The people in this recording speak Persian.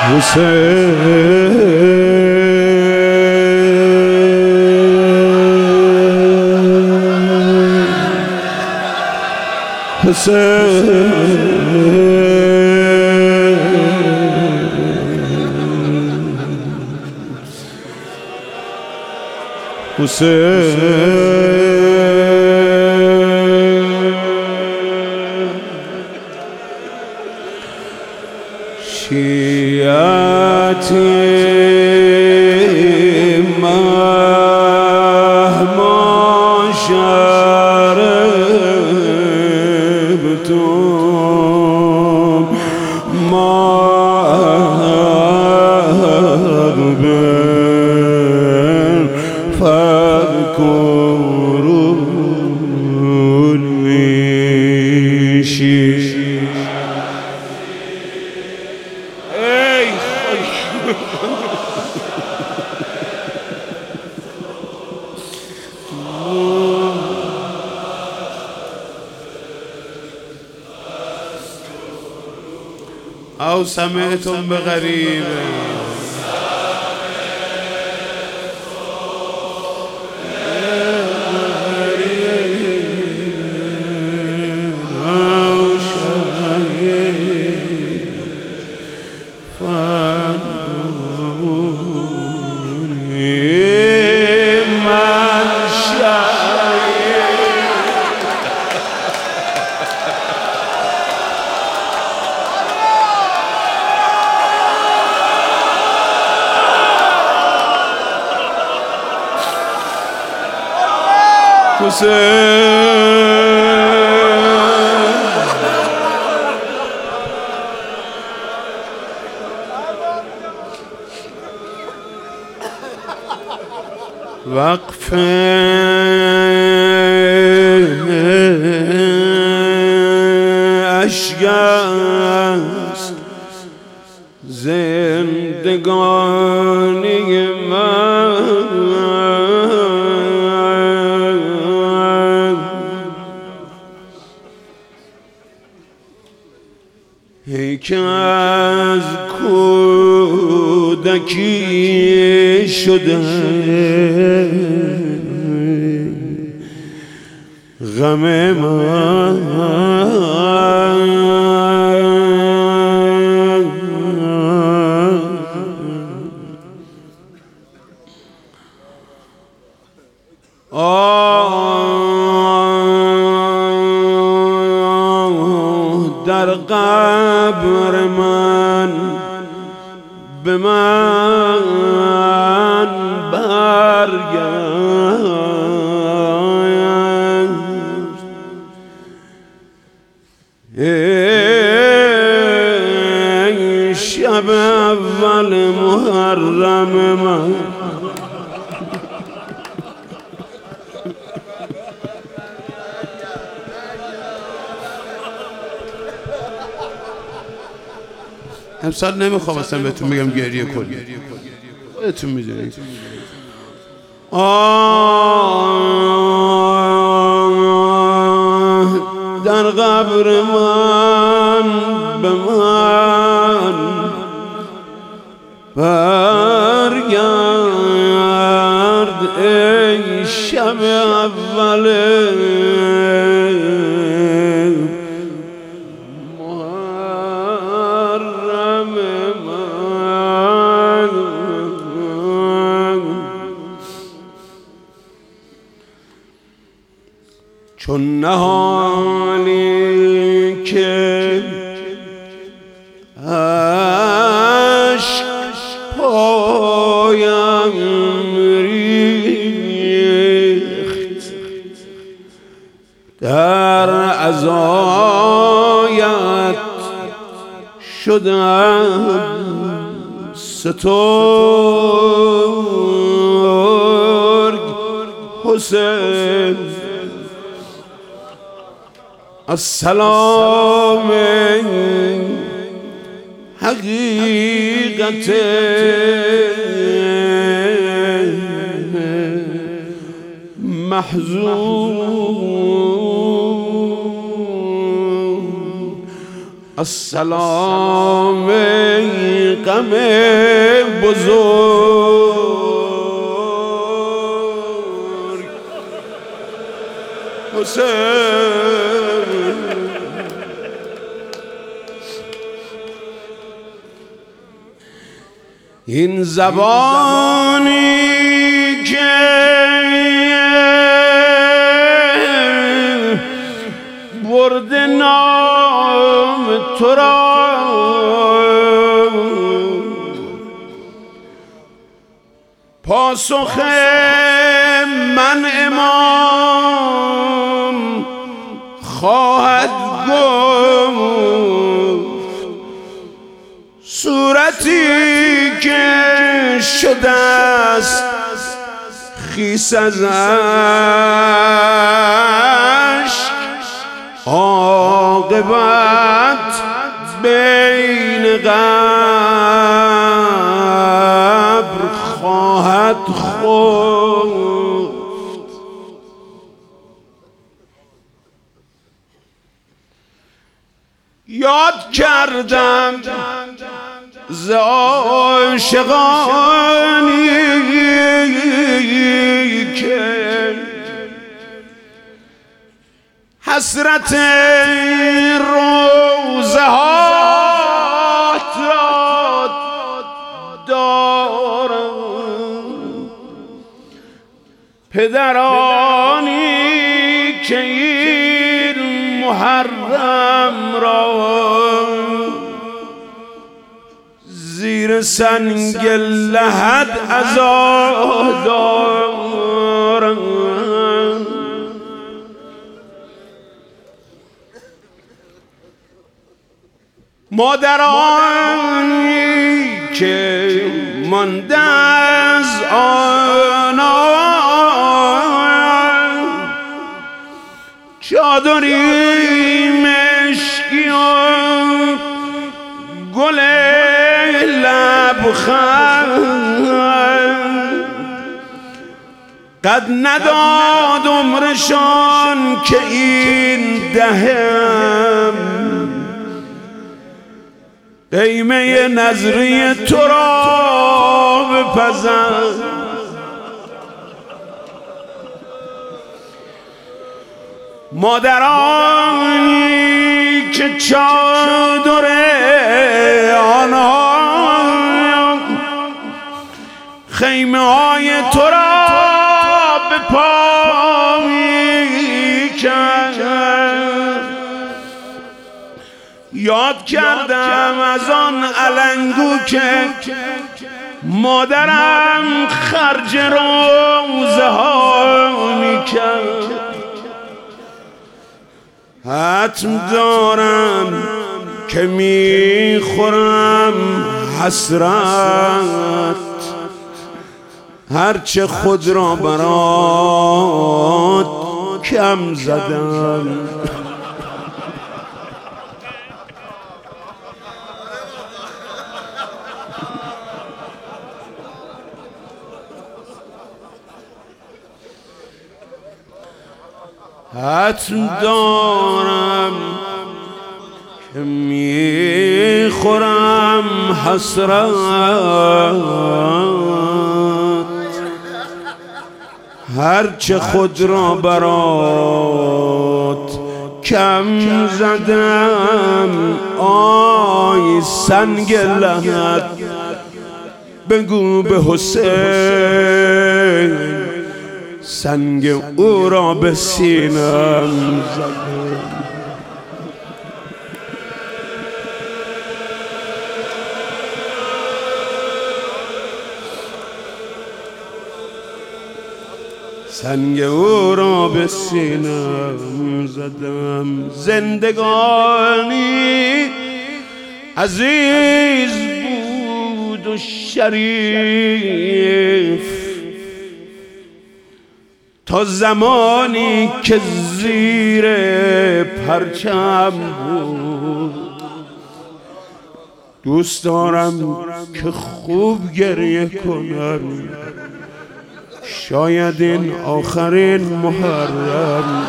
حسین حسین حسین to او سمعتم بغریب Kuzey Vakfı Eşgâ. ای که از کودکی شده. غم من. آه ای شب اول محرم من. امسال نمی‌خوام اصلا بهتون بگم گریه کنید. خودتون می‌دونید. آه در قبر من به من برگرد ای شب اول. چون نهانی که عشق پایم ریخت. در ازایت شدم سترگ حسین. السلام حقیقت محزون السلام غم بزرگ. حسین. این زبانی که برد نام تو را. پاسخ شده است خیس از عاقبت بین قبر خواهد خفت یاد کردم ز عاشقانی که حسرت روزه را دارم. پدرانی که این محرم را سنگ لحد ازادارم مادرانی که مانده از آنا چادری مشکی و گل لبخند قد نداد عمرشان که این دهم. قیمه نظری تو را بپزن. مادرانی که چادر آنها خیمه های تو را به پا یاد کردم از آن علنگو که مادرم خرج روزه ها می‌کرد. حتم دارم که می‌خورم حسرت. هرچه خود را برات کم زدم. حتم دارم که می‌خورم حسرت. هرچه خود را برات کم زدم آی سنگ لحد بگو به حسین. سنگ او را به سینم. سنگ او را به سینم زدم. زندگانی عزیز بود و شریف. تا زمانی که زیر پرچم بود. دوست دارم که خوب گریه کنم. شاید این آخرین محرم.